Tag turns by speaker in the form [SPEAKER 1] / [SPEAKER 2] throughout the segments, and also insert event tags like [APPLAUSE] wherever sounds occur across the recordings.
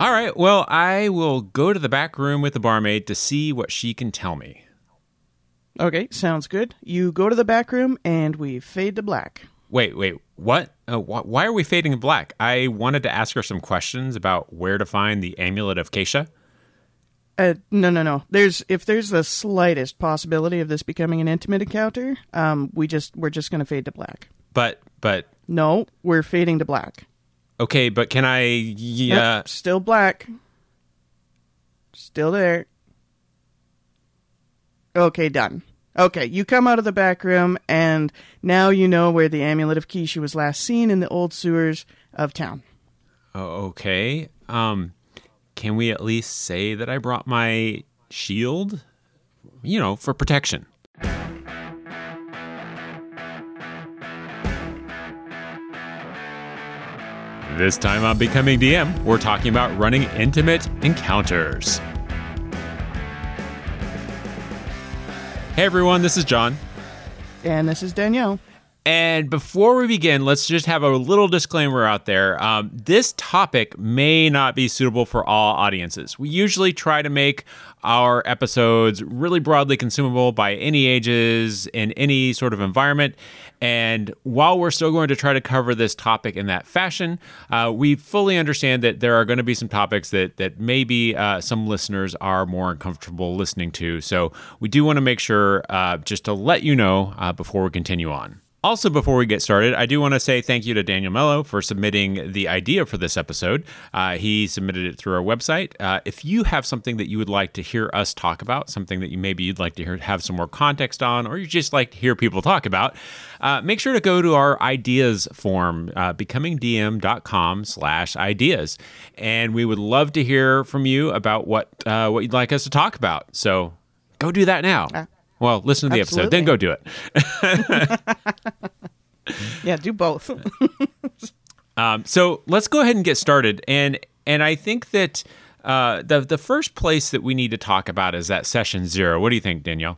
[SPEAKER 1] All right. Well, I will go to the back room with the barmaid to see what she can tell me.
[SPEAKER 2] Okay, sounds good. You go to the back room and we fade to black.
[SPEAKER 1] Wait, wait. What? Uh, wh- why are we fading to black? I wanted to ask her some questions about where to find the amulet of Keisha.
[SPEAKER 2] Uh, no, no, no. There's if there's the slightest possibility of this becoming an intimate encounter, um, we just we're just gonna fade to black.
[SPEAKER 1] But, but
[SPEAKER 2] No, we're fading to black.
[SPEAKER 1] Okay. But can I? Yeah.
[SPEAKER 2] still black. Still there. Okay, done. Okay, you come out of the back room, and now you know where the amulet of Keisha was last seen in the old sewers of town.
[SPEAKER 1] Oh, okay. Um, can we at least say that I brought my shield? You know, for protection. This time on Becoming DM, we're talking about running intimate encounters. Hey everyone, this is John.
[SPEAKER 2] And this is Danielle.
[SPEAKER 1] And before we begin, let's just have a little disclaimer out there. Um, this topic may not be suitable for all audiences. We usually try to make our episodes really broadly consumable by any ages in any sort of environment. And while we're still going to try to cover this topic in that fashion, uh, we fully understand that there are going to be some topics that that maybe uh, some listeners are more uncomfortable listening to. So we do want to make sure uh, just to let you know uh, before we continue on. Also, before we get started, I do want to say thank you to Daniel Mello for submitting the idea for this episode. Uh, he submitted it through our website. Uh, if you have something that you would like to hear us talk about, something that you maybe you'd like to hear have some more context on, or you just like to hear people talk about, uh, make sure to go to our ideas form, uh, becomingdm.com slash ideas. And we would love to hear from you about what uh, what you'd like us to talk about. So go do that now. Well, listen to the episode, then go do it. [LAUGHS]
[SPEAKER 2] Yeah, do both. [LAUGHS]
[SPEAKER 1] Um, so let's go ahead and get started. And and I think that uh, the the first place that we need to talk about is that session zero. What do you think, Danielle?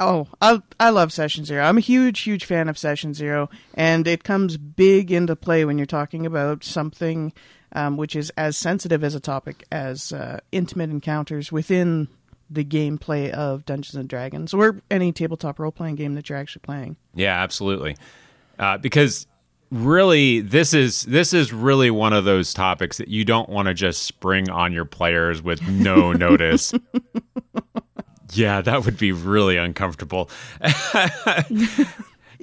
[SPEAKER 2] oh, I I love Session Zero. I'm a huge, huge fan of Session Zero, and it comes big into play when you're talking about something um, which is as sensitive as a topic as uh, intimate encounters within the gameplay of Dungeons and Dragons or any tabletop role playing game that you're actually playing.
[SPEAKER 1] Yeah, absolutely. Uh, because really, this is this is really one of those topics that you don't want to just spring on your players with no [LAUGHS] notice. Yeah, that would be really uncomfortable. [LAUGHS]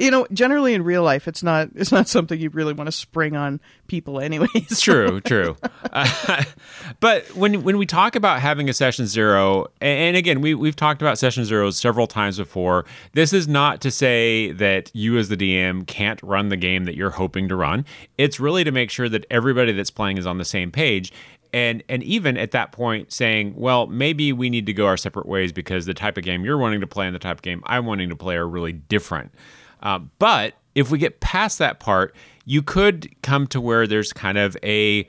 [SPEAKER 2] You know, generally in real life, it's not it's not [LAUGHS] something you really want to spring on people, anyways. [LAUGHS]
[SPEAKER 1] true, true. Uh, [LAUGHS] but when when we talk about having a session zero, and again, we we've talked about session zeros several times before. This is not to say that you as the DM can't run the game that you're hoping to run. It's really to make sure that everybody that's playing is on the same page. And and even at that point saying, well, maybe we need to go our separate ways because the type of game you're wanting to play and the type of game I'm wanting to play are really different. Uh, but if we get past that part, you could come to where there's kind of a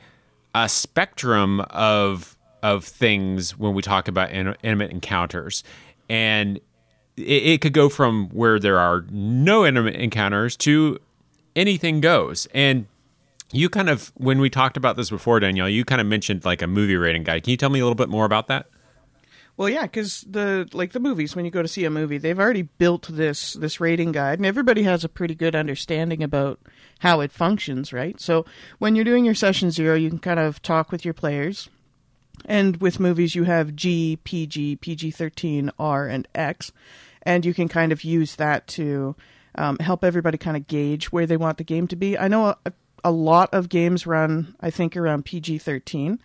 [SPEAKER 1] a spectrum of of things when we talk about in, intimate encounters, and it, it could go from where there are no intimate encounters to anything goes. And you kind of when we talked about this before, Danielle, you kind of mentioned like a movie rating guide. Can you tell me a little bit more about that?
[SPEAKER 2] Well, yeah, because the like the movies when you go to see a movie, they've already built this this rating guide, and everybody has a pretty good understanding about how it functions, right? So when you're doing your session zero, you can kind of talk with your players, and with movies you have G, PG, PG thirteen, R, and X, and you can kind of use that to um, help everybody kind of gauge where they want the game to be. I know a, a lot of games run, I think, around PG thirteen.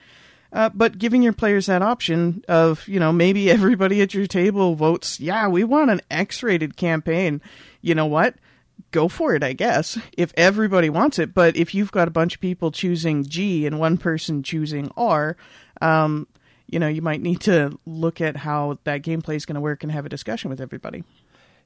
[SPEAKER 2] Uh, but giving your players that option of, you know, maybe [LAUGHS] everybody at your table votes, yeah, we want an X rated campaign. You know what? Go for it, I guess, if everybody wants it. But if you've got a bunch of people choosing G and one person choosing R, um, you know, you might need to look at how that gameplay is going to work and have a discussion with everybody.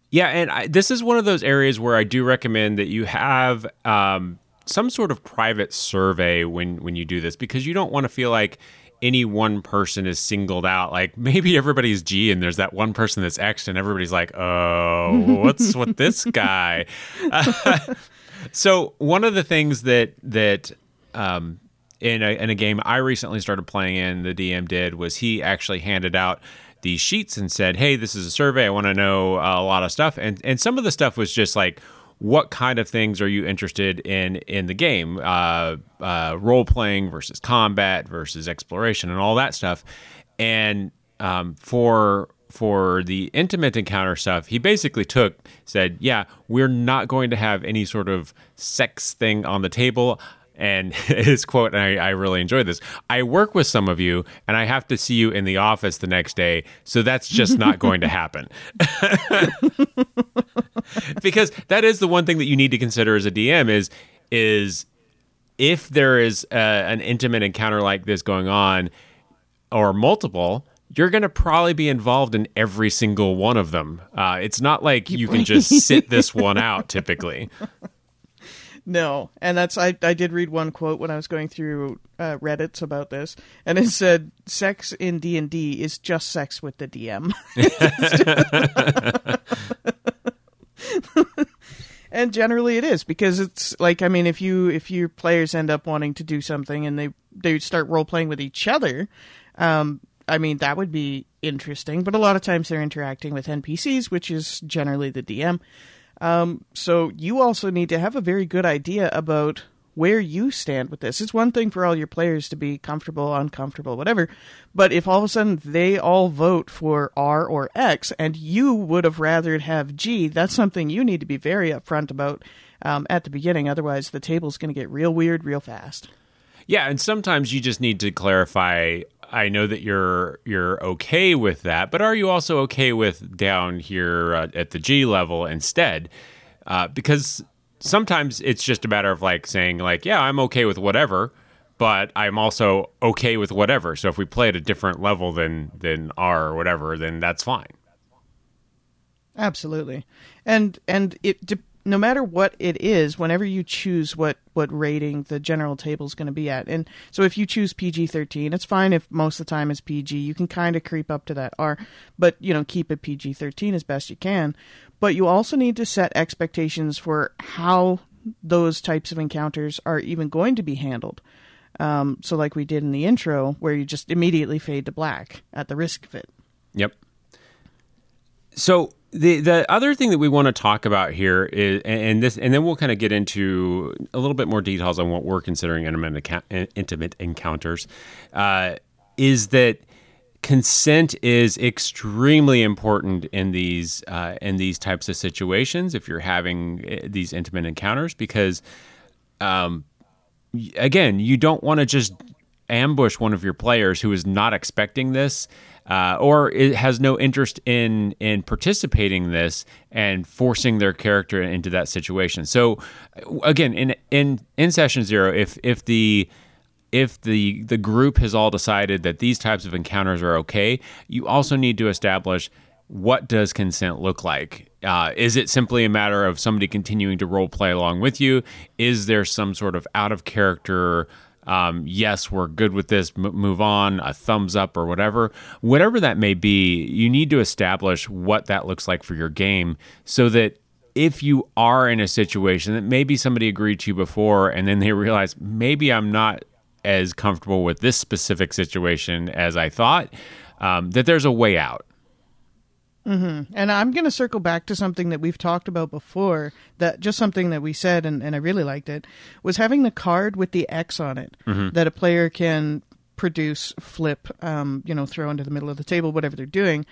[SPEAKER 1] Yeah, and I, this is one of those areas where I do recommend that you have um, some sort of private survey when when you do this because you don't want to feel like any one person is singled out. Like maybe everybody's G and there's that one person that's X and everybody's like, oh, what's [LAUGHS] with this guy? [LAUGHS] so one of the things that that um, in a, in a game I recently started playing in, the DM did was he actually handed out these sheets and said, "Hey, this is a survey. I want to know uh, a lot of stuff." And and some of the stuff was just like, "What kind of things are you interested in in the game? Uh, uh, role playing versus combat versus exploration and all that stuff." And um, for for the intimate encounter stuff, he basically took said, "Yeah, we're not going to have any sort of sex thing on the table." And [LAUGHS] his quote, and I, I really enjoyed this I work with some of you, and I have to see you in the office the next day. So that's just not going to happen. [LAUGHS] because that is the one thing that you need to consider as a DM is, is if there is uh, an intimate encounter like this going on, or multiple, you're going to probably be involved in every single one of them. Uh, it's not like you can just sit this [LAUGHS] one out typically.
[SPEAKER 2] No, and that's I. I did read one quote when I was going through uh, Reddit's about this, and it said, "Sex in D and D is just sex with the DM." [LAUGHS] and generally, it is because it's like I mean, if you if your players end up wanting to do something and they they start role playing with each other, um, I mean that would be interesting. But a lot of times they're interacting with NPCs, which is generally the DM. Um, so you also need to have a very good idea about where you stand with this. It's one thing for all your players to be comfortable, uncomfortable, whatever, but if all of a sudden they all vote for R or X and you would have rather have G, that's something you need to be very upfront about um, at the beginning. Otherwise, the table's going to get real weird real fast.
[SPEAKER 1] Yeah, and sometimes you just need to clarify I know that you're you're okay with that, but are you also okay with down here uh, at the G level instead? Uh, because sometimes it's just a matter of like saying like, yeah, I'm okay with whatever, but I'm also okay with whatever. So if we play at a different level than than R or whatever, then that's fine.
[SPEAKER 2] Absolutely, and and it de- no matter what it is, whenever you choose what what rating the general table is going to be at, and so if you choose PG thirteen, it's fine if most of the time it's PG. You can kind of creep up to that R, but you know keep it PG thirteen as best you can. But you also need to set expectations for how those types of encounters are even going to be handled. Um, so, like we did in the intro, where you just immediately fade to black at the risk of it.
[SPEAKER 1] Yep. So the the other thing that we want to talk about here is and this and then we'll kind of get into a little bit more details on what we're considering intimate intimate encounters uh, is that consent is extremely important in these uh, in these types of situations if you're having uh, these intimate encounters because um, again you don't want to just ambush one of your players who is not expecting this uh, or it has no interest in in participating in this and forcing their character into that situation. So again, in in in session zero, if if the if the the group has all decided that these types of encounters are okay, you also need to establish what does consent look like? Uh, is it simply a matter of somebody continuing to role play along with you? Is there some sort of out of character um, yes, we're good with this, m- move on, a thumbs up or whatever. Whatever that may be, you need to establish what that looks like for your game so that if you are in a situation that maybe somebody agreed to before and then they [LAUGHS] realize maybe I'm not as comfortable with this specific situation as I thought, um, that there's a way out.
[SPEAKER 2] Mm-hmm. And I'm going to circle back to something that we've talked about before. That just something that we said, and, and I really liked it, was having the card with the X on it mm-hmm. that a player can produce, flip, um, you know, throw into the middle of the table, whatever they're doing,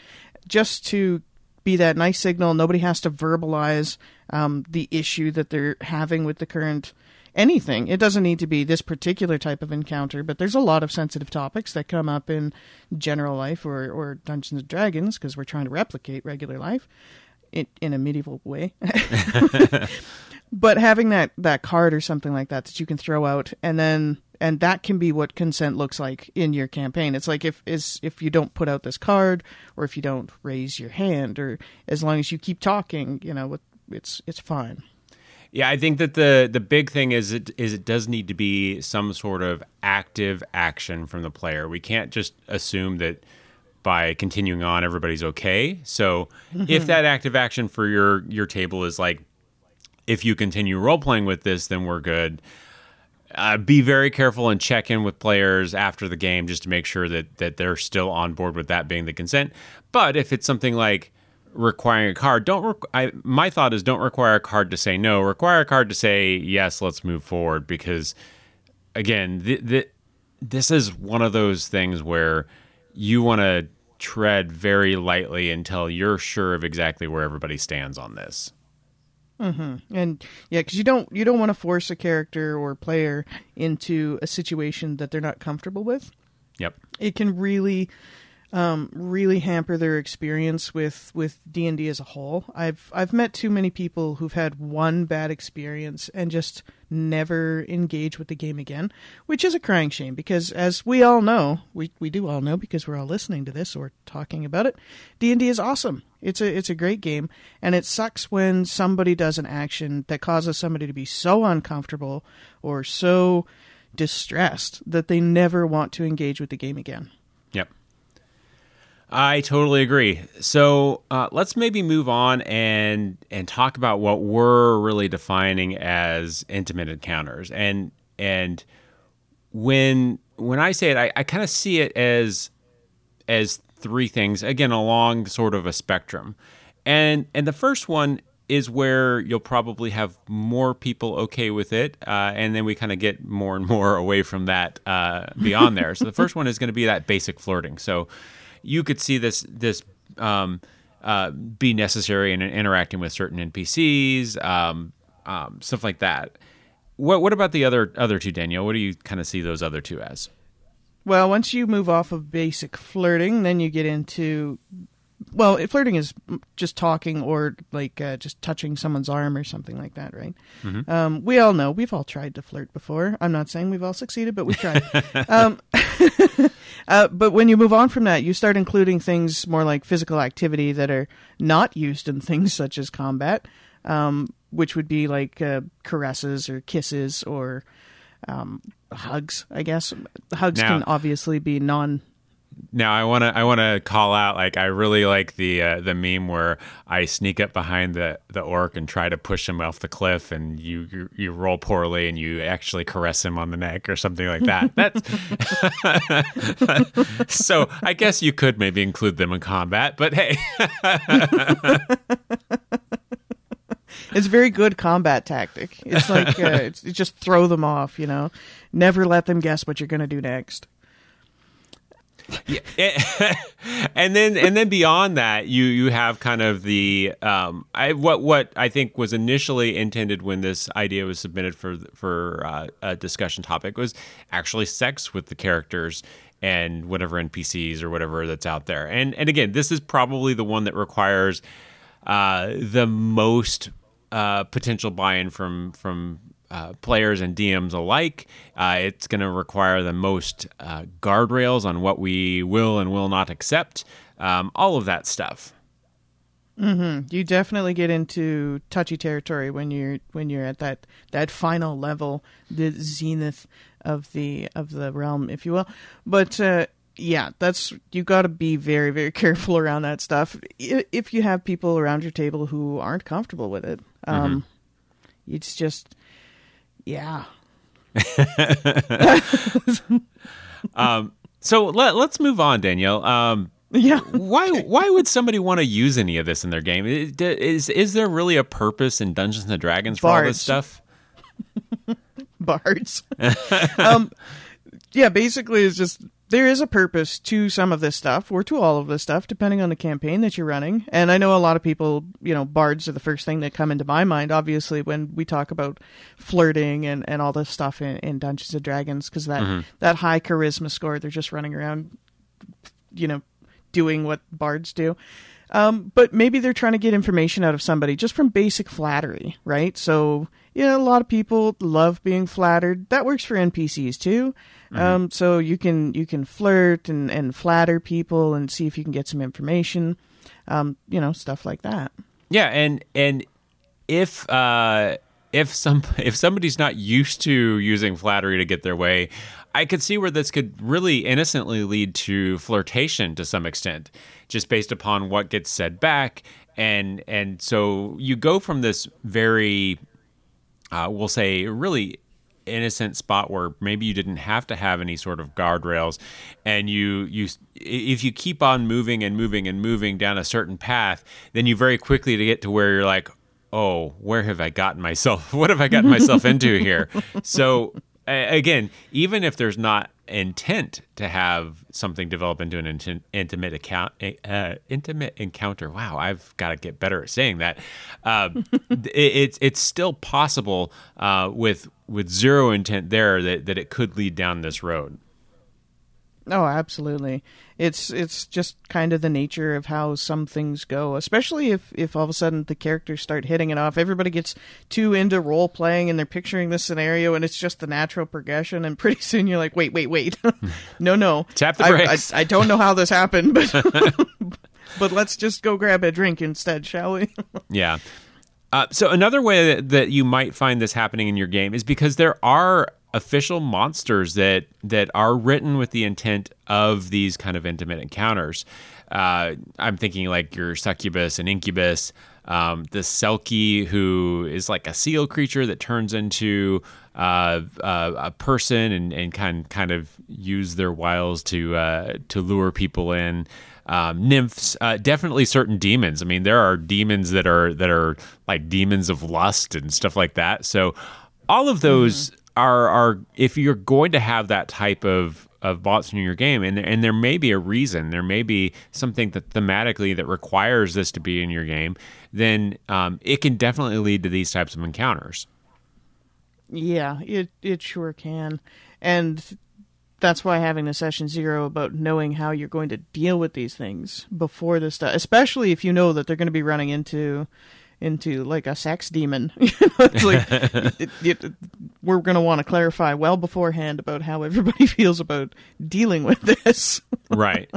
[SPEAKER 2] just to be that nice signal. Nobody has to verbalize um, the issue that they're having with the current anything. It doesn't need to be this particular type of encounter, but there's a lot of sensitive topics that come up in general life or, or Dungeons and Dragons because we're trying to replicate regular life in, in a medieval way. [LAUGHS] but having that, that card or something like that that you can throw out and then and that can be what consent looks like in your campaign. It's like if is if you don't put out this card or if you don't raise your hand or as long as you keep talking, you know, it's it's fine.
[SPEAKER 1] Yeah, I think that the the big thing is it is it does need to be some sort of active action from the player. We can't just assume that by continuing on everybody's okay. So mm-hmm. if that active action for your your table is like if you continue role playing with this then we're good. uh, be very careful and check in with players after the game just to make sure that that they're still on board with that being the consent. But if it's something like requiring a card, don't. Requ- I, my thought is don't require a card to say no. Require a card to say yes. Let's move forward because again, th- th- this is one of those things where you want to tread very lightly until you're sure of exactly where everybody stands on this.
[SPEAKER 2] Mm-hmm. And yeah, because you don't you don't want to force a character or player into a situation that they're not comfortable with.
[SPEAKER 1] Yep.
[SPEAKER 2] It can really um, really hamper their experience with with D and D as a whole. I've I've met too many people who've had one bad experience and just never engage with the game again, which is a crying shame because as we all know, we we do all know because we're all listening to this or talking about it. D and D is awesome. It's a it's a great game, and it sucks when somebody does an action that causes somebody to be so uncomfortable or so distressed that they never want to engage with the game again.
[SPEAKER 1] I totally agree. So uh, let's maybe move on and and talk about what we're really defining as intimate encounters. And and when when I say it, I, I kind of see it as as three things again along sort of a spectrum. And and the first one is where you'll probably have more people okay with it, uh, and then we kind of get more and more [LAUGHS] away from that uh, beyond there. So the first one is going to be that basic flirting. So you could see this this um, uh, be necessary in interacting with certain NPCs, um, um, stuff like that. What what about the other other two, Danielle? What do you kind of see those other two as?
[SPEAKER 2] Well, once you move off of basic flirting, then you get into well, flirting is just talking or like uh, just touching someone's arm or something like that, right? Mm-hmm. Um, we all know we've all tried to flirt before. I'm not saying we've all succeeded, but we've tried. [LAUGHS] um, [LAUGHS] uh, but when you move on from that, you start including things more like physical activity that are not used in things such as combat, um, which would be like uh, caresses or kisses or um, hugs. I guess hugs now, can obviously be non
[SPEAKER 1] now I want to I want to call out like I really like the uh, the meme where I sneak up behind the the orc and try to push him off the cliff and you you, you roll poorly and you actually caress him on the neck or something like that. [LAUGHS] That's [LAUGHS] so I guess you could maybe include them in combat, but hey. [LAUGHS]
[SPEAKER 2] it's a very good combat tactic. It's like uh, it's, it's just throw them off, you know. Never let them guess what you're going to do next
[SPEAKER 1] yeah. [LAUGHS] and then and then beyond that, you you have kind of the um, I, what what I think was initially intended when this idea was submitted for for uh, a discussion topic was actually sex with the characters and whatever NPCs or whatever that's out there. And and again, this is probably the one that requires uh, the most uh, potential buy-in from from uh, players and DMs alike. Uh, it's going to require the most uh, guardrails on what we will and will not accept. Um, all of that stuff.
[SPEAKER 2] Mm-hmm. You definitely get into touchy territory when you're when you're at that that final level, the zenith of the of the realm, if you will. But uh, yeah, that's you got to be very very [LAUGHS] careful around that stuff. If you have people around your table who aren't comfortable with it, um, mm-hmm. it's just yeah. [LAUGHS]
[SPEAKER 1] um, so let, us move on, Danielle. Um,
[SPEAKER 2] yeah.
[SPEAKER 1] why why would somebody want to use any of this in their game? Is is there really a purpose in Dungeons and Dragons for Bards. all this stuff? [LAUGHS]
[SPEAKER 2] Bards. [LAUGHS] um, yeah, basically, it's just there is a purpose to some of this stuff or to all of this stuff depending on the campaign that you're running. And i know a lot of people you know bards are the first thing that come into my mind obviously when we talk about flirting and, and all this stuff in, in dungeons and dragons because that mm-hmm. that high charisma score they're just running around you know doing what bards do. Um, but maybe they're trying to get information out of somebody just from basic flattery right? So you know a lot of people love being flattered that works for npcs too Mm-hmm. Um, so you can you can flirt and, and flatter people and see if you can get some information, um, you know, stuff like that.
[SPEAKER 1] Yeah, and and if uh, if some [LAUGHS] if somebody's not used to using flattery to get their way, I could see where this could really innocently lead to flirtation to some extent, just based upon what gets said back, and and so you go from this very, uh, we'll say, really innocent spot where maybe you didn't have to have any sort of guardrails and you you if you keep on moving and moving and moving down a certain path then you very quickly to get to where you're like oh where have i gotten myself? [LAUGHS] What have i gotten myself into here? [LAUGHS] So again even if there's not intent to have something develop into an int- intimate account, uh, intimate encounter. Wow, I've got to get better at saying that. [LAUGHS] Uh, it, it's it's still possible uh, with with zero intent there that that it could lead down this road.
[SPEAKER 2] Oh, absolutely. It's it's just kind of the nature of how some things go, especially if if all of a sudden the characters start hitting it off. Everybody gets too into role playing and they're picturing this scenario and it's just the natural progression and pretty [LAUGHS] soon you're like, "Wait, wait, wait. [LAUGHS] no, no.
[SPEAKER 1] Tap the brakes.
[SPEAKER 2] I, I, I don't know how this happened, but [LAUGHS] but let's just go grab a drink instead, shall we?"
[SPEAKER 1] yeah. Uh, so another way that, that you might find this happening in your game is because there are official monsters that that are written with the intent of these kind of intimate encounters. Uh, I'm thinking like your succubus and incubus, um, the selkie who is like a seal creature that turns into uh, uh, a person and, and kind kind of use their wiles to uh, to lure people in. Um, nymphs, uh, definitely certain demons. I mean, there are demons that are that are like demons of lust and stuff like that. So all of those mm are are if you're going to have that type of of bots in your game and and there may be a reason there may be something that thematically that requires this to be in your game then um, it can definitely lead to these types of encounters.
[SPEAKER 2] Yeah it it sure can. And that's why having the session zero about knowing how you're going to deal with these things before this stuff especially if you know that they're going to be running into into like a sex demon. [LAUGHS] it's like [LAUGHS] it, it, we're going to want to clarify well beforehand about how everybody [LAUGHS] feels about dealing with this.
[SPEAKER 1] right.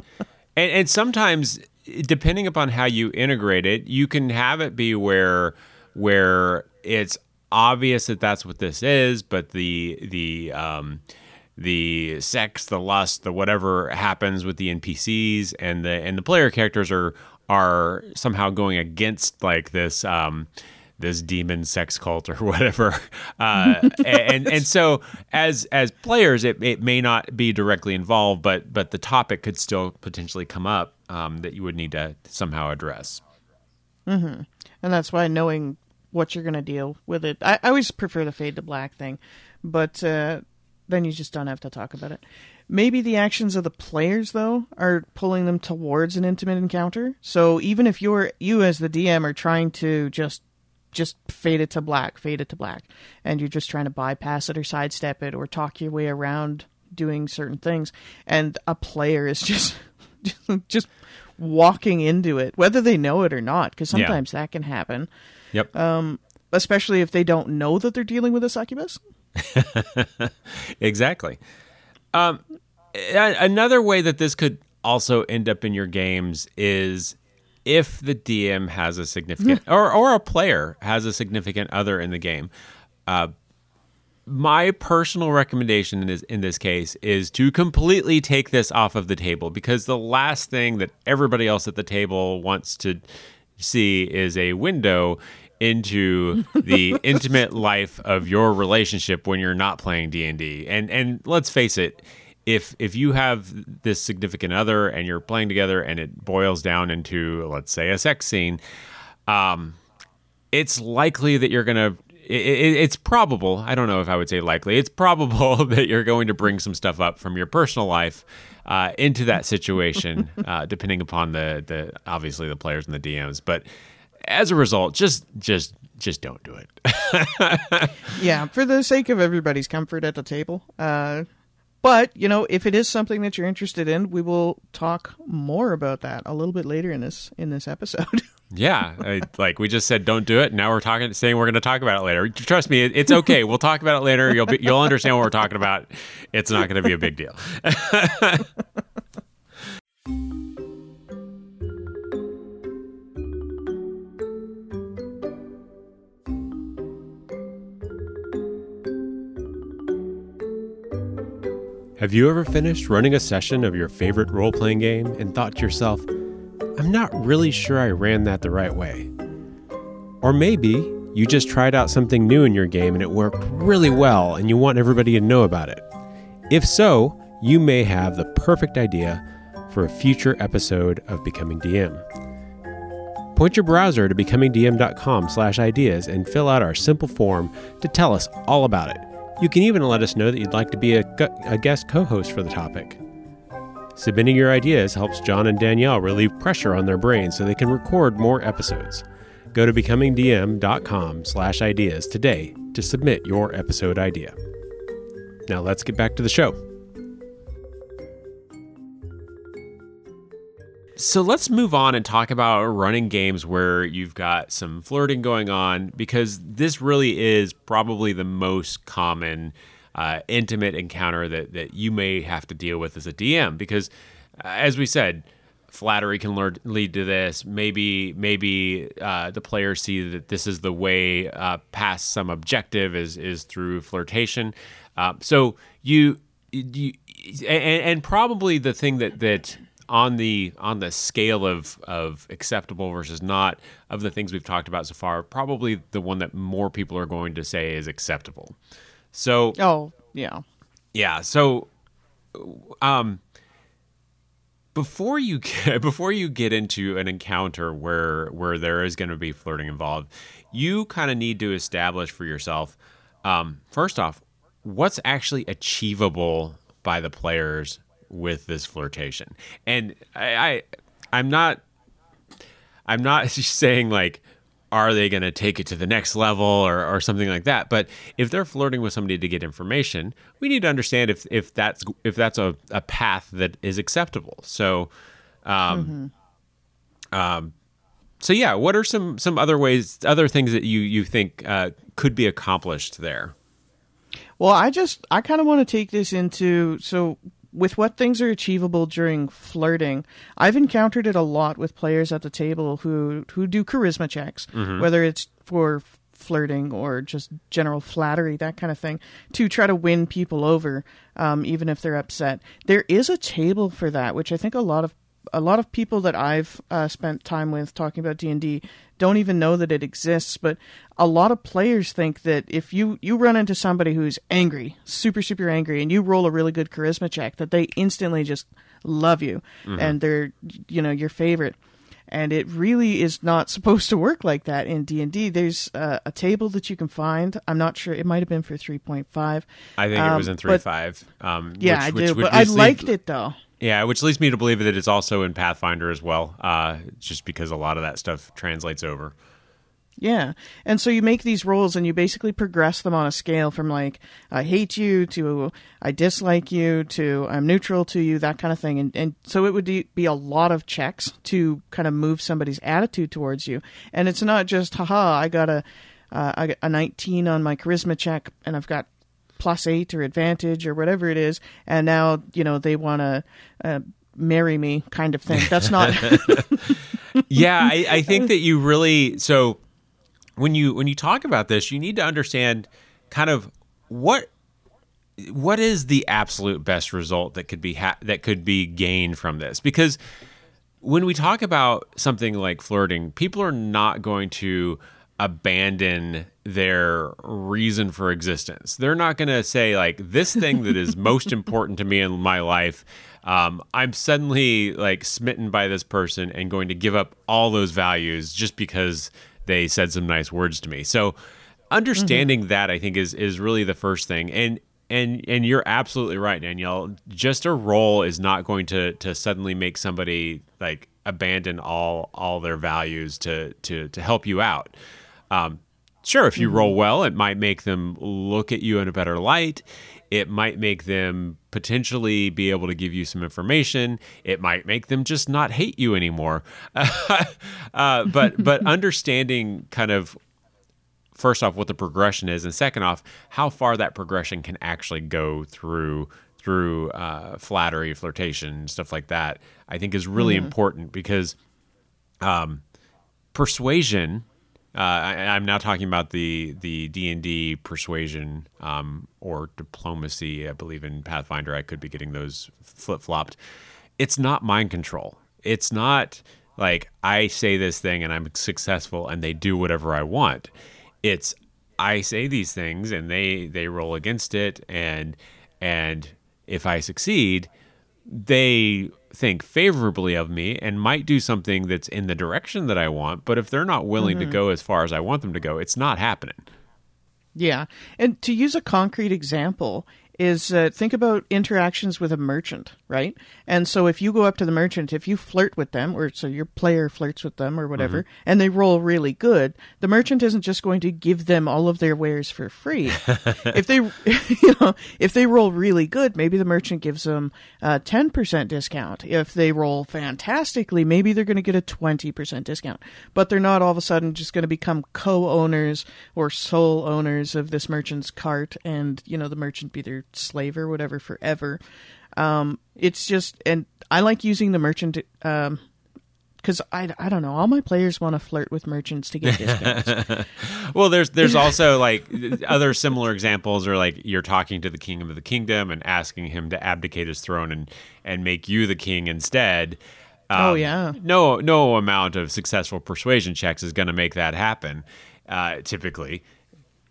[SPEAKER 1] And, and sometimes, depending upon how you integrate it, you can have it be where where it's obvious that that's what this is, but the the um, the sex, the lust, the whatever happens with the NPCs and the and the player characters are are somehow going against like this um, this demon sex cult or [LAUGHS] whatever. Uh, and and so as as players, it, it may not be directly involved, but but the topic could still potentially come up um, that you would need to somehow address.
[SPEAKER 2] Mm-hmm. And that's why knowing what you're going to deal with it, I, I, always prefer the fade to black thing, but uh, then you just don't have to talk about it. Maybe the actions of the players though are pulling them towards an intimate encounter. So even if you're you as the DM are trying to just just fade it to black, fade it to black, and you're just trying to bypass it or sidestep it or talk your way around doing certain things, and a player is [LAUGHS] just just walking into it, whether they know it or not, because sometimes yeah. that can happen.
[SPEAKER 1] Yep.
[SPEAKER 2] Um, especially if they don't know that they're dealing with a succubus. [LAUGHS]
[SPEAKER 1] exactly. Um, another way that this could also end up in your games is if the DM has a significant or or a player has a significant other in the game. Uh, my personal recommendation in this, in this case is to completely take this off of the table because the last thing that everybody else at the table wants to see is a window into the [LAUGHS] intimate life of your relationship when you're not playing D&D. And and let's face it, if if you have this significant other and you're playing together and it boils down into let's say a sex scene um it's likely that you're going to it, it, it's probable i don't know if i would say likely it's probable [LAUGHS] that you're going to bring some stuff up from your personal life uh, into that situation [LAUGHS] uh, depending upon the the obviously the players and the dms but as a result just just just don't do
[SPEAKER 2] it [LAUGHS] yeah for the sake of everybody's comfort at the table uh but, you know, if it is something that you're interested in, we will talk more about that a little bit later in this in this episode. [LAUGHS]
[SPEAKER 1] yeah, I, like we just said don't do it. Now we're talking saying we're going to talk about it later. Trust me, it, it's okay. we'll talk about it later. You'll be, you'll understand what we're talking about. It's not going to be a big deal. [LAUGHS] Have you ever finished running a session of your favorite role playing game and thought to yourself, I'm not really sure I ran that the right way? Or maybe
[SPEAKER 3] You just tried out something new in your game and it worked really well and you want everybody to know about it. If so, you may have the perfect idea for a future episode of Becoming DM. Point your browser to becomingdm.com/ideas and fill out our simple form to tell us all about it. You can even let us know that you'd like to be a, a guest co-host for the topic. Submitting your ideas helps John and Danielle relieve pressure on their brains so they can record more episodes. Go to becomingdm.com slash ideas today to submit your episode idea. Now let's get back to the show.
[SPEAKER 1] So let's move on and talk about running games where you've got some flirting going on because this really is probably the most common uh, intimate encounter that, that you may have to deal with as a DM because, uh, as we said, flattery can lead, lead to this. Maybe maybe uh, the players see that this is the way uh, past some objective is is through flirtation. Uh, so you you and, and probably the thing that that on the on the scale of of acceptable versus not of the things we've talked about so far, probably the one that more people are going to say is acceptable. So
[SPEAKER 2] Oh, yeah.
[SPEAKER 1] yeah, so um before you get [LAUGHS] before you get into an encounter where where there is going to be flirting involved, you kind of need to establish for yourself um first off what's actually achievable by the players with this flirtation. And I, I I'm not I'm not [LAUGHS] saying like are they going to take it to the next level or, or something like that but if they're flirting with somebody to get information we need to understand if, if that's if that's a, a path that is acceptable. So um, um, so yeah what are some some other ways other things that you you think uh, could be accomplished there?
[SPEAKER 2] Well, I just I kind of want to take this into so with what things are achievable during flirting. I've encountered it a lot with players at the table who who do charisma checks, whether it's for flirting or just general flattery, that kind of thing, to try to win people over, um, even if they're upset. There is a table for that, which I think a lot of a lot of people that I've uh, spent time with talking about D and D don't even know that it exists. But a lot of players think that if you you run into somebody who's angry, super super angry, and you roll a really good charisma check, that they instantly just love you and they're you know your favorite. And it really is not [LAUGHS] supposed to work like that in D and D. There's uh, a table that you can find. I'm not sure. It might have been for 3.5.
[SPEAKER 1] i think it
[SPEAKER 2] Um,
[SPEAKER 1] was in
[SPEAKER 2] but-
[SPEAKER 1] 3.5 um,
[SPEAKER 2] Yeah,
[SPEAKER 1] which- which
[SPEAKER 2] I do.
[SPEAKER 1] would
[SPEAKER 2] But I
[SPEAKER 1] leave-
[SPEAKER 2] liked it though.
[SPEAKER 1] Yeah, which leads me to believe that it's also in Pathfinder as well, uh, just because a lot of that stuff translates over.
[SPEAKER 2] Yeah. And so you make these rolls and you basically progress them on a scale from like, I hate you to I dislike you to I'm neutral to you, that kind of thing. And, and so it would be be a lot of checks to kind of move somebody's attitude towards you. And it's not just, haha, I got a, uh, I got a 19 on my charisma check and I've got plus eight or advantage or whatever it is. And now, you know, they want to uh, marry me kind of thing. That's not. [LAUGHS]
[SPEAKER 1] yeah, I, I think that you really so when you when you talk about this, you need to understand kind of what what is the absolute best result that could be ha- that could be gained from this because when we talk about something like flirting, people are not going to abandon their reason for existence. They're not going to say like this thing that is most important to me in my life. Um, I'm suddenly like smitten by this person and going to give up all those values just because they said some nice words to me. So understanding that I think is is really the first thing. And and and you're absolutely right, Danielle. Just a roll is not going to to suddenly make somebody like abandon all all their values to to to help you out. Um, sure, if you roll well, it might make them look at you in a better light. It might make them potentially be able to give you some information. It might make them just not hate you anymore. [LAUGHS] uh, but [LAUGHS] but understanding kind of first off what the progression is, and second off how far that progression can actually go through through uh, flattery, flirtation, stuff like that, I think is really important because um, persuasion. Uh, I, I'm now talking about the the D and D persuasion um, or diplomacy. I believe in Pathfinder, I could be getting those flip flopped. It's not mind control. It's not like I say this thing and I'm successful and they do whatever I want. it's I say these things and they they roll against it and and if I succeed, they think favorably of me and might do something that's in the direction that I want, but if they're not willing
[SPEAKER 2] Mm-hmm.
[SPEAKER 1] to go as far as I want them to go, it's not happening.
[SPEAKER 2] Yeah. And to use a concrete example is uh, think about interactions with a merchant, right? And so if you go up to the merchant, if you flirt with them, or so your player flirts with them or whatever, and they roll really good, the merchant isn't just going to give them all of their wares for free. [LAUGHS] if they, [LAUGHS] you know, if they roll really good, maybe the merchant gives them a 10% discount. If they roll fantastically, maybe they're going to get a 20% discount. But they're not all of a sudden just going to become co-owners or sole owners of this merchant's cart and, you know, the merchant be their slave or whatever forever. Um, it's just, and I like using the merchant, um, because I, I don't know, all my players want to flirt with merchants to get discounts. [LAUGHS]
[SPEAKER 1] Well, there's there's also like other similar examples are like you're talking to the king of the kingdom and asking him to abdicate his throne and and make you the king instead. Um,
[SPEAKER 2] Oh, yeah.
[SPEAKER 1] No no amount of successful persuasion checks is going to make that happen. Uh, typically,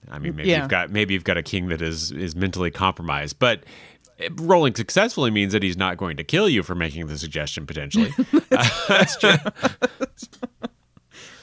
[SPEAKER 1] I mean maybe
[SPEAKER 2] Yeah.
[SPEAKER 1] you've got maybe you've got a king that is is mentally compromised, but. Rolling successfully means that he's not going to kill you for making the suggestion potentially. [LAUGHS] That's true.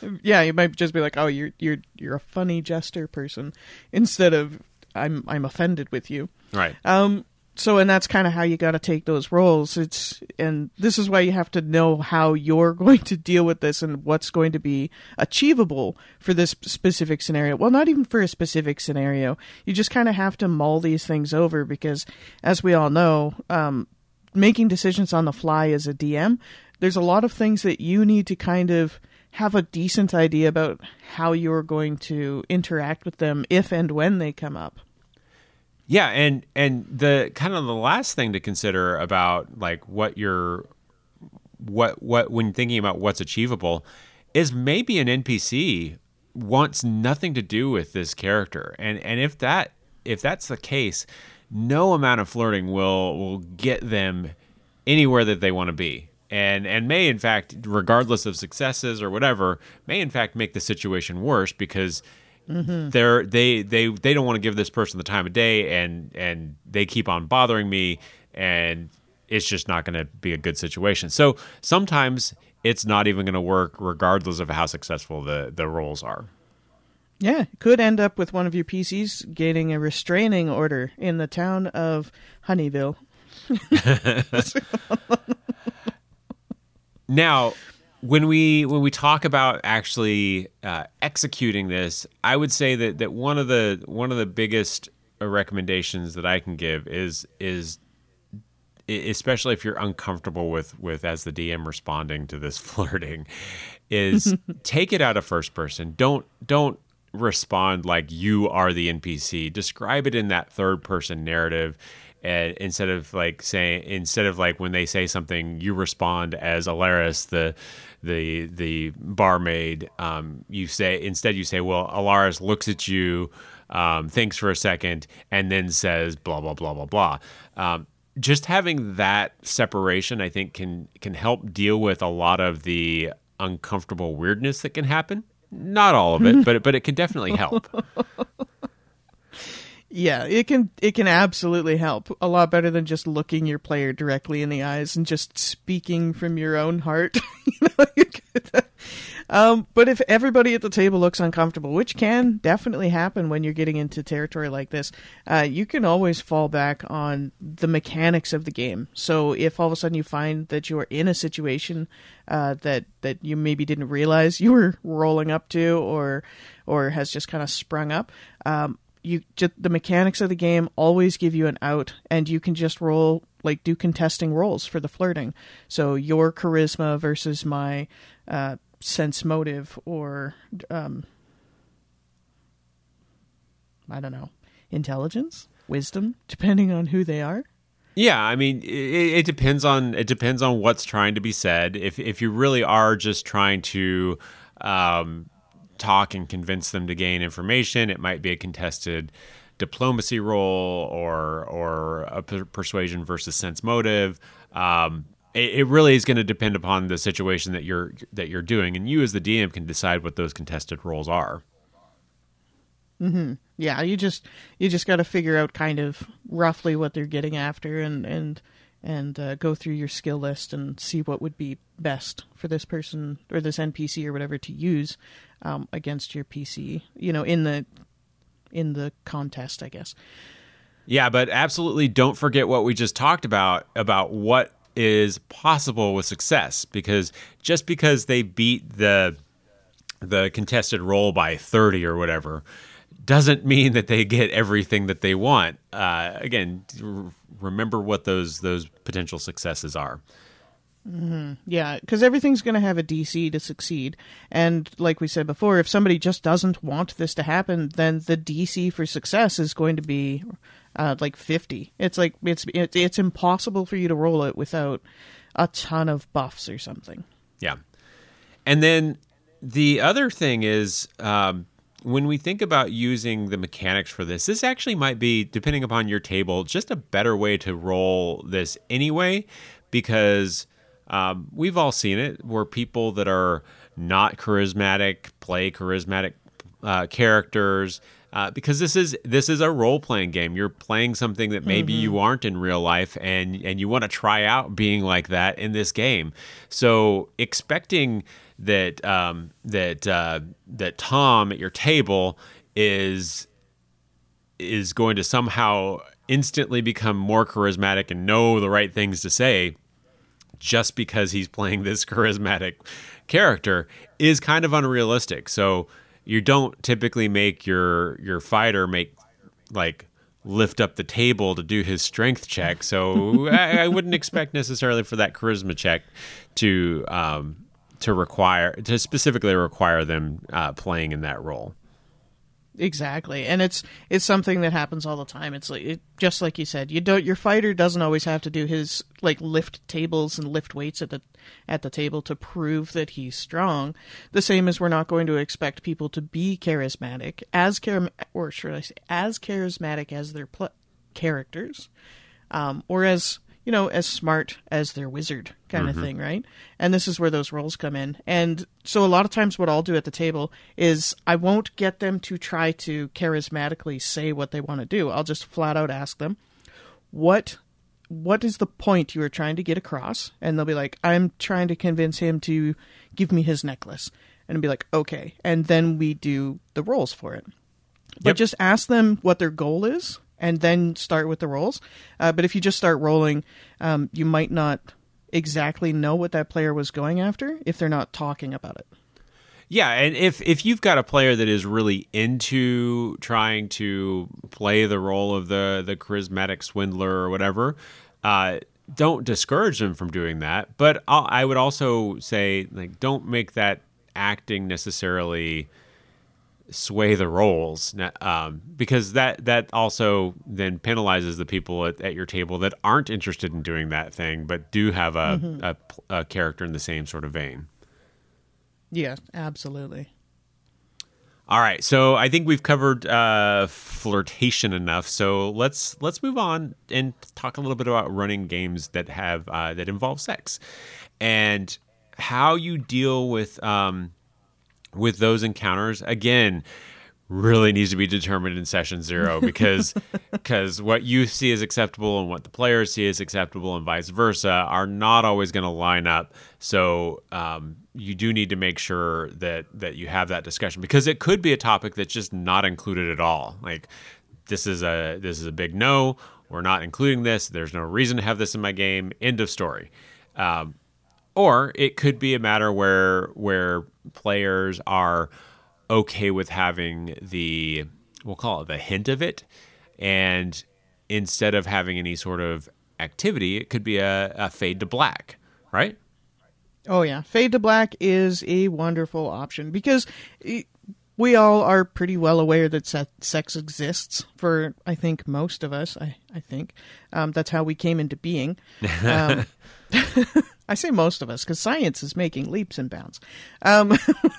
[SPEAKER 1] [LAUGHS]
[SPEAKER 2] yeah, you might just be like, "Oh, you're you're you're a funny jester person," instead of "I'm I'm offended with you."
[SPEAKER 1] right.
[SPEAKER 2] Um. So, and that's kind of how you got to take those rolls. It's and this is why you have to know how you're [LAUGHS] going to deal with this and what's going to be achievable for this specific scenario. Well, not even for a specific scenario. You just kind of have to mull these things over because, as we all know, um, making decisions on the fly as a DM, there's a lot of things that you need to kind of have a decent idea about how you're going to interact with them if and when they come up.
[SPEAKER 1] Yeah, and and the kind of the last thing to consider about like what you're what what when thinking about what's achievable is maybe an NPC wants nothing to do with this character. And and if that if that's the case, no amount of flirting will will get them anywhere that they want to be. And and may in fact regardless of successes or whatever, may in fact make the situation worse because Mm-hmm. they're they they they don't want to give this person the time of day and and they keep on bothering me and it's just not going to be a good situation. So sometimes it's not even going to work regardless of how successful the the rolls are.
[SPEAKER 2] Yeah, could end up with one of your PCs getting a restraining order in the town of Honeyville. [LAUGHS]
[SPEAKER 1] Now, when we when we talk about actually uh, executing this, I would say that that one of the one of the biggest uh, recommendations that I can give is is especially if you're uncomfortable with with as the DM responding to this [LAUGHS] flirting is [LAUGHS] take it out of first person. Don't don't respond like you are the NPC. Describe it in that third person narrative and instead of like saying instead of like when they say something you respond as Alaris the the the barmaid um, you say instead you say well Alaris looks at you um, thinks for a second and then says blah blah blah blah blah. Um, just having that separation I think can can help deal with a lot of the uncomfortable weirdness that can happen. Not all of it [LAUGHS] but but it can definitely help [LAUGHS]
[SPEAKER 2] Yeah, it can it can absolutely help a lot better than just looking your player directly in the eyes and just speaking from your own heart. [LAUGHS] you know, um, but if everybody at the table looks uncomfortable, which can definitely happen when you're getting into territory like this, uh, you can always fall back on the mechanics of the game. So if all of a sudden you find that you are in a situation uh, that that you maybe didn't realize you were rolling up to, or or has just kind of sprung up. Um, you just the mechanics of the game always give you an out and you can just roll like do contesting rolls for the flirting. So your charisma versus my uh, sense motive or um, i don't know intelligence? Wisdom? Depending on who they are?
[SPEAKER 1] Yeah, I mean, it, it depends on it depends on what's trying to be said. If if you really are just trying to um, talk and convince them to gain information, it might be a contested diplomacy roll or or a per- persuasion versus sense motive. Um, it, it really is going to depend upon the situation that you're that you're doing, and you as the DM can decide what those contested rolls are. Mm-hmm.
[SPEAKER 2] Yeah, you just you just got to figure out kind of roughly what they're getting after, and and and uh, go through your skill list and see what would be best for this person or this NPC or whatever to use um, against your PC. You know, in the in the contest, I guess.
[SPEAKER 1] Yeah, but absolutely don't forget what we just talked about about what is possible with success because just because they beat the the contested roll by 30 or whatever doesn't mean that they get everything that they want. Uh, again, r- remember what those those potential successes are.
[SPEAKER 2] Yeah, because everything's going to have a DC to succeed. And like we said before, if somebody just doesn't want this to happen, then the DC for success is going to be uh, like 50. It's like it's it's it's impossible for you to roll it without a ton of buffs or something.
[SPEAKER 1] Yeah. And then the other thing is um, when we think about using the mechanics for this, this actually might be, depending upon your table, just a better way to roll this anyway, because um, we've all seen it where people that are not charismatic play charismatic uh, characters. Uh, because this is this is a role playing game. You're playing something that maybe you aren't in real life, and and you want to try out being like that in this game. So expecting that um, that uh, that Tom at your table is is going to somehow instantly become more charismatic and know the right things to say just because he's playing this [LAUGHS] charismatic character is kind of unrealistic. So you don't typically make your your fighter make like lift up the table to do his strength check. So [LAUGHS] I, I wouldn't expect necessarily for that charisma check to um, to require to specifically require them uh, playing in that role.
[SPEAKER 2] Exactly, and it's it's something that happens all the time. It's like it, just like you said, you don't your fighter doesn't always have to do his like lift tables and lift weights at the at the table to prove that he's strong. The same as we're not going to expect people to be charismatic as char- or should I say as charismatic as their pl- characters, um, or as you know as smart as their wizard kind of mm-hmm. thing, right? And this is where those rolls come in. And so a lot of times what I'll do at the table is I won't get them to try to charismatically say what they want to do. I'll just flat out ask them, "What what is the point you are trying to get across?" And they'll be like, "I'm trying to convince him to give me his necklace." And I'll be like, "Okay." And then we do the rolls for it. But
[SPEAKER 1] Yep.
[SPEAKER 2] just ask them what their goal is and then start with the rolls. Uh, but if you just start rolling, um, you might not exactly know what that player was going after if they're not talking about it.
[SPEAKER 1] Yeah, and if if you've got a player that is really into trying to play the role of the the charismatic swindler or whatever, uh, don't discourage them from doing that. But I'll, I would also say like don't make that acting necessarily sway the rolls um, because that that also then penalizes the people at, at your table that aren't interested in doing that thing but do have a, a, a character in the same sort of vein.
[SPEAKER 2] Yeah, absolutely.
[SPEAKER 1] All right, so I think we've covered uh, flirtation enough. So let's let's move on and talk a little bit about running games that have uh, that involve sex, and how you deal with um, with those encounters. Again, really needs to be determined in session zero [LAUGHS] because because what you see as acceptable and what the players see as acceptable and vice versa are not always going to line up. So um, you do need to make sure that that you have that discussion because it could be a topic that's just not included at all. Like this is a this is a big no. We're not including this. There's no reason to have this in my game. End of story. Um, or it could be a matter where where players are okay with having the we'll call it the hint of it and instead of having any sort of activity it could be a, a fade to black right
[SPEAKER 2] Oh yeah, fade to black is a wonderful option because eh, we all are pretty well aware that se- sex exists. For I think most of us, I I think um, that's how we came into being. [LAUGHS] Um, [LAUGHS] I say most of us because science is making leaps and bounds. Um,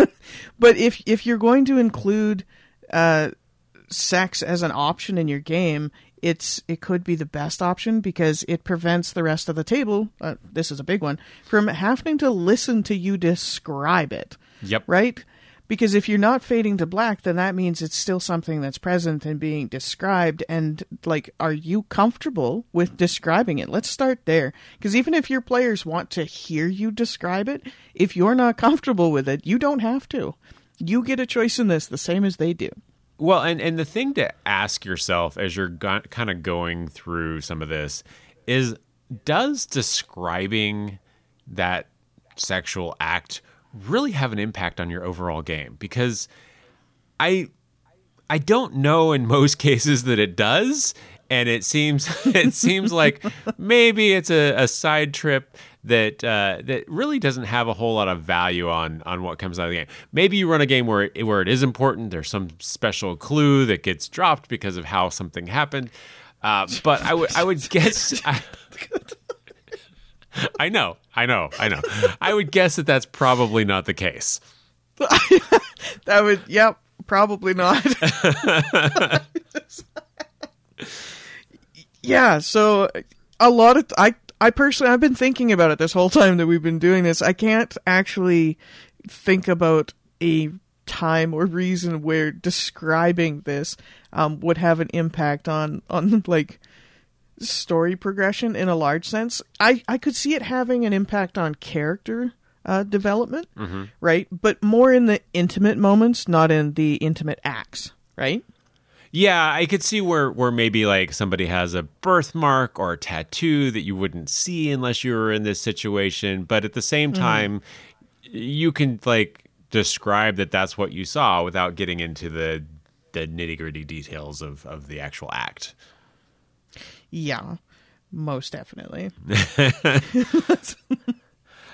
[SPEAKER 2] [LAUGHS] but if if you're going to include uh, sex as an option in your game, it's it could be the best option because it prevents the rest of the table. Uh, this is a big one from having to listen to you describe it.
[SPEAKER 1] Yep.
[SPEAKER 2] Right. Because if you're not fading to black, then that means it's still something that's present and being described. And, like, are you comfortable with describing it? Let's start there. Because even if your players want to hear you describe it, if you're not comfortable with it, you don't have to. You get a choice in this the same as they do.
[SPEAKER 1] Well, and, and the thing to ask yourself as you're go- kind of going through some of this is does describing that sexual act really have an impact on your overall game because I I don't know in most [LAUGHS] cases that it does and it seems [LAUGHS] it seems like maybe it's a, a side trip that uh, that really doesn't have a whole lot of value on on what comes out of the game. Maybe you run a game where it, where it is important. There's some special clue that gets dropped because of how something happened. Uh, but I would I would [LAUGHS] guess. I, [LAUGHS] I know, I know, I know. I would guess that that's probably not the case. [LAUGHS]
[SPEAKER 2] that would, yep, probably not. [LAUGHS] yeah, so a lot of I I personally I've been thinking about it this whole time that we've been doing this. I can't actually think about a time or reason where describing this um, would have an impact on on like story progression in a large sense. I, I could see it having an impact on character uh, development,
[SPEAKER 1] Mm-hmm.
[SPEAKER 2] right? But more in the intimate moments, not in the intimate acts, right?
[SPEAKER 1] Yeah, I could see where where maybe like somebody has a birthmark or a tattoo that you wouldn't see unless you were in this situation, but at the same time you can like describe that that's what you saw without getting into the the nitty-gritty details of of the actual act.
[SPEAKER 2] Yeah, most definitely. [LAUGHS] [LAUGHS]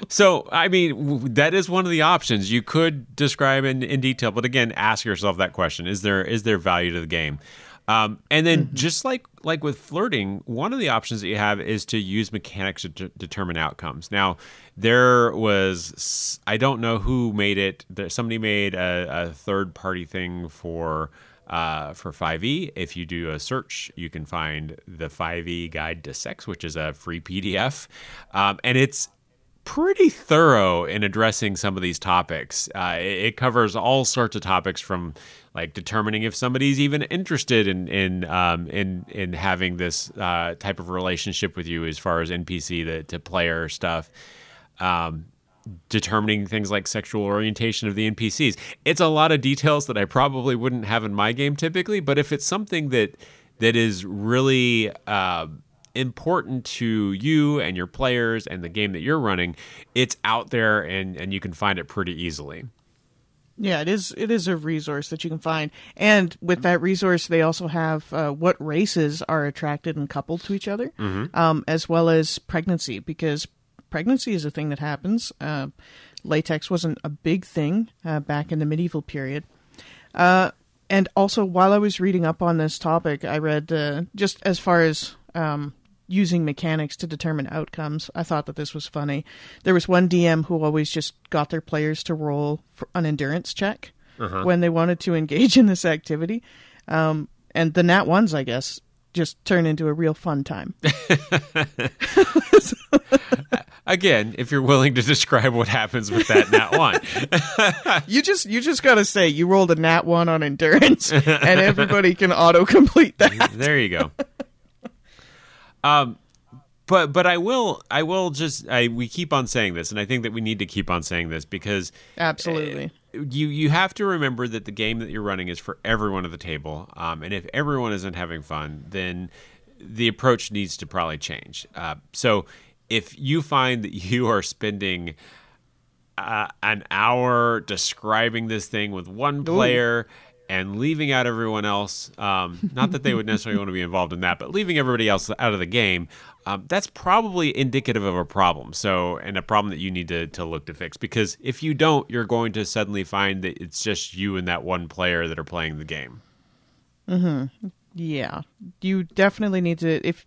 [SPEAKER 1] So, I mean, that is one of the options. You could describe in, in detail, but again, ask yourself that question: Is there is there value to the game? Um, and then, just like like with flirting, one of the options that you have is to use mechanics to de- determine outcomes. Now, there was I don't know who made it. There, somebody made a, a third party thing for uh, for 5e. If you do a search, you can find the 5e Guide to Sex, which is a free PDF, um, and it's pretty thorough in addressing some of these topics. Uh, it, it covers all sorts of topics from like determining if somebody's even interested in in um, in in having this uh, type of relationship with you, as far as NPC to, to player stuff. Um, determining things like sexual orientation of the NPCs. It's a lot of details that I probably wouldn't have in my game typically, but if it's something that that is really uh, important to you and your players and the game that you're running, it's out there and and you can find it pretty easily.
[SPEAKER 2] Yeah, it is. It is a resource that you can find, and with that resource, they also have uh, what races are attracted and coupled to each other, um, as well as pregnancy, because pregnancy is a thing that happens. Uh, latex wasn't a big thing uh, back in the medieval period, uh, and also while I was reading up on this topic, I read uh, just as far as um, using mechanics to determine outcomes. I thought that this was funny. There was one DM who always just got their players to roll for an endurance check when they wanted to engage in this activity, um, and the nat ones, I guess, just turn into a real fun time. [LAUGHS]
[SPEAKER 1] Again, if you're willing to describe what happens with that nat one. [LAUGHS]
[SPEAKER 2] you just you just gotta say you rolled a nat one on endurance, and everybody can auto complete that. [LAUGHS]
[SPEAKER 1] there you go. Um, but but I will I will just I we keep on saying this, and I think that we need to keep on saying this because
[SPEAKER 2] Absolutely.
[SPEAKER 1] You you have to remember that the game that you're running is for everyone at the table, um, and if everyone isn't having fun, then the approach needs to probably change. Uh, so if you find that you are spending uh, an hour describing this thing with one player and leaving out everyone else. Um, not that they would necessarily want to be involved in that, but leaving everybody else out of the game. Um, that's probably indicative of a problem. So, and a problem that you need to, to look to fix. Because if you don't, you're going to suddenly find that it's just you and that one player that are playing the game.
[SPEAKER 2] Yeah, you definitely need to if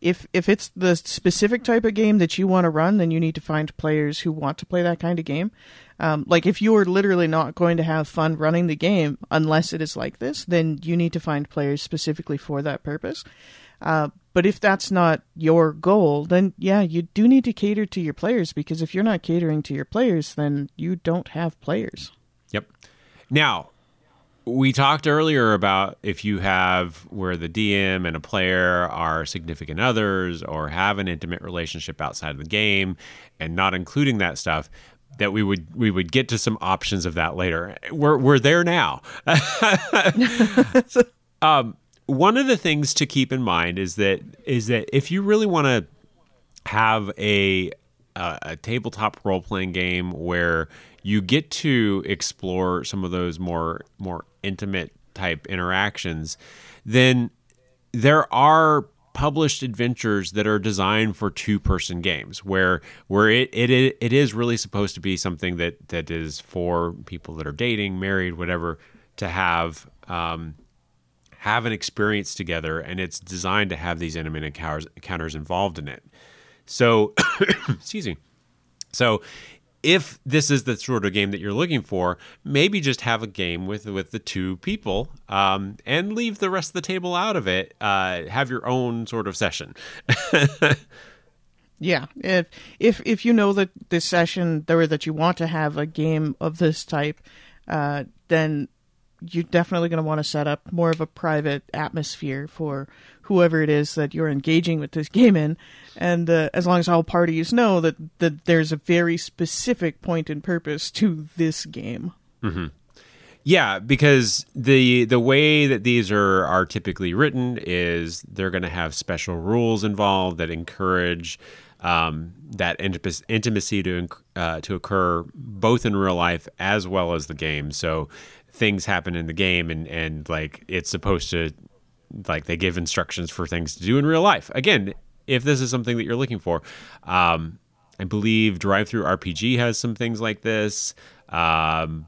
[SPEAKER 2] if if it's the specific type of game that you want to run, then you need to find players who want to play that kind of game. Um, like if you are literally not going to have fun running the game unless it is like this, then you need to find players specifically for that purpose. Uh, but if that's not your goal, then yeah, you do need to cater to your players because if you're not catering to your players, then you don't have players.
[SPEAKER 1] Yep. Now, we talked earlier about if you have where the DM and a player are significant others or have an intimate relationship outside of the game and not including that stuff that we would we would get to some options of that later. We're we're there now. [LAUGHS] um, one of the things to keep in mind is that is that if you really want to have a a, a tabletop role playing game where you get to explore some of those more more intimate type interactions, then there are published adventures that are designed for two person games where where it, it it is really supposed to be something that that is for people that are dating married whatever to have um, have an experience together and it's designed to have these intimate encounters, encounters involved in it so [COUGHS] excuse me so if this is the sort of game that you're looking for, maybe just have a game with with the two people um, and leave the rest of the table out of it. Uh, have your own sort of session. [LAUGHS]
[SPEAKER 2] yeah, if if if you know that this session or that you want to have a game of this type, uh, then you're definitely going to want to set up more of a private atmosphere for whoever it is that you're engaging with this game in. And uh, as long as all parties know that, that there's a very specific point and purpose to this game.
[SPEAKER 1] Mm-hmm. Yeah, because the the way that these are are typically written is they're going to have special rules involved that encourage um, that intimacy to uh, to occur both in real life as well as the game. So things happen in the game and and like it's supposed to like they give instructions for things to do in real life. Again if this is something that you're looking for um, i believe DriveThruRPG has some things like this. Um,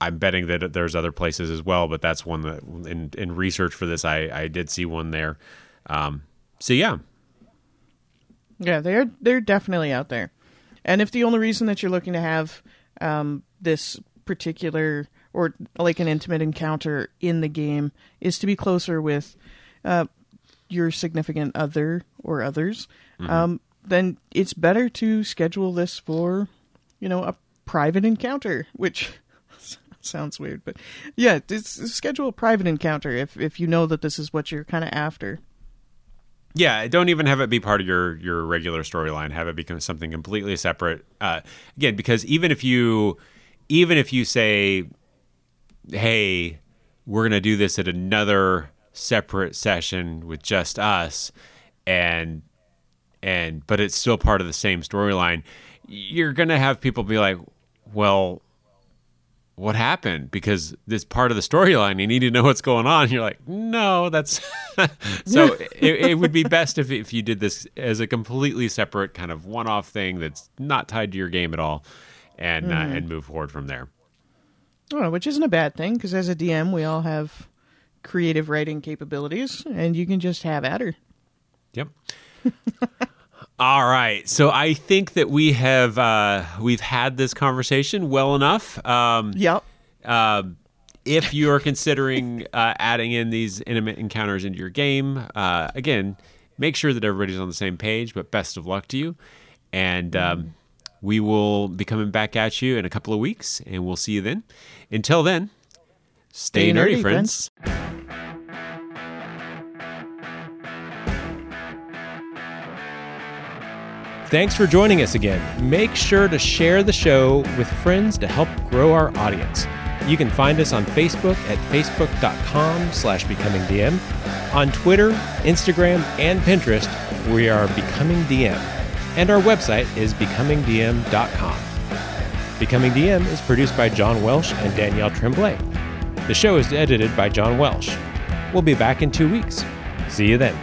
[SPEAKER 1] i'm betting that there's other places as well but that's one that in, in research for this i i did see one there. Um, so yeah.
[SPEAKER 2] Yeah they're they're definitely out there. And if the only reason that you're looking to have um, this particular or like an intimate encounter in the game is to be closer with uh, your significant other or others, mm-hmm. um, then it's better to schedule this for, you know, a private encounter, which [LAUGHS] sounds weird, but yeah, schedule a private encounter if if you know that this is what you're kind of after.
[SPEAKER 1] Yeah, don't even have it be part of your your regular storyline. Have it become something completely separate. Uh, again, because even if you even if you say hey, we're going to do this at another separate session with just us and and but it's still part of the same storyline. You're going to have people be like well what happened? Because this part of the storyline you need to know what's going on. You're like no that's [LAUGHS] so it, it, would be best if, if you did this as a completely separate kind of one-off thing that's not tied to your game at all and mm-hmm. uh, and move forward from there
[SPEAKER 2] Oh, which isn't a bad thing because as a DM, we all have creative writing capabilities, and you can just have at her.
[SPEAKER 1] Yep. [LAUGHS] all right. So I think that we have uh, we've had this conversation well enough. Um,
[SPEAKER 2] yep.
[SPEAKER 1] Uh, if you are considering [LAUGHS] uh, adding in these intimate encounters into your game, uh, again, make sure that everybody's on the same page. But best of luck to you, and. Um, we will be coming back at you in a couple of weeks, and we'll see you then. Until then, stay, stay nerdy, nerdy, friends. friends.
[SPEAKER 3] Thanks for joining us again. Make sure to share the show with friends to help grow our audience. You can find us on Facebook at facebook.com slash becomingdm. On Twitter, Instagram, and Pinterest, we are Becoming DM and our website is becomingdm.com. Becoming DM is produced by John Welsh and Danielle Tremblay. The show is edited by John Welsh. We'll be back in two weeks. See you then.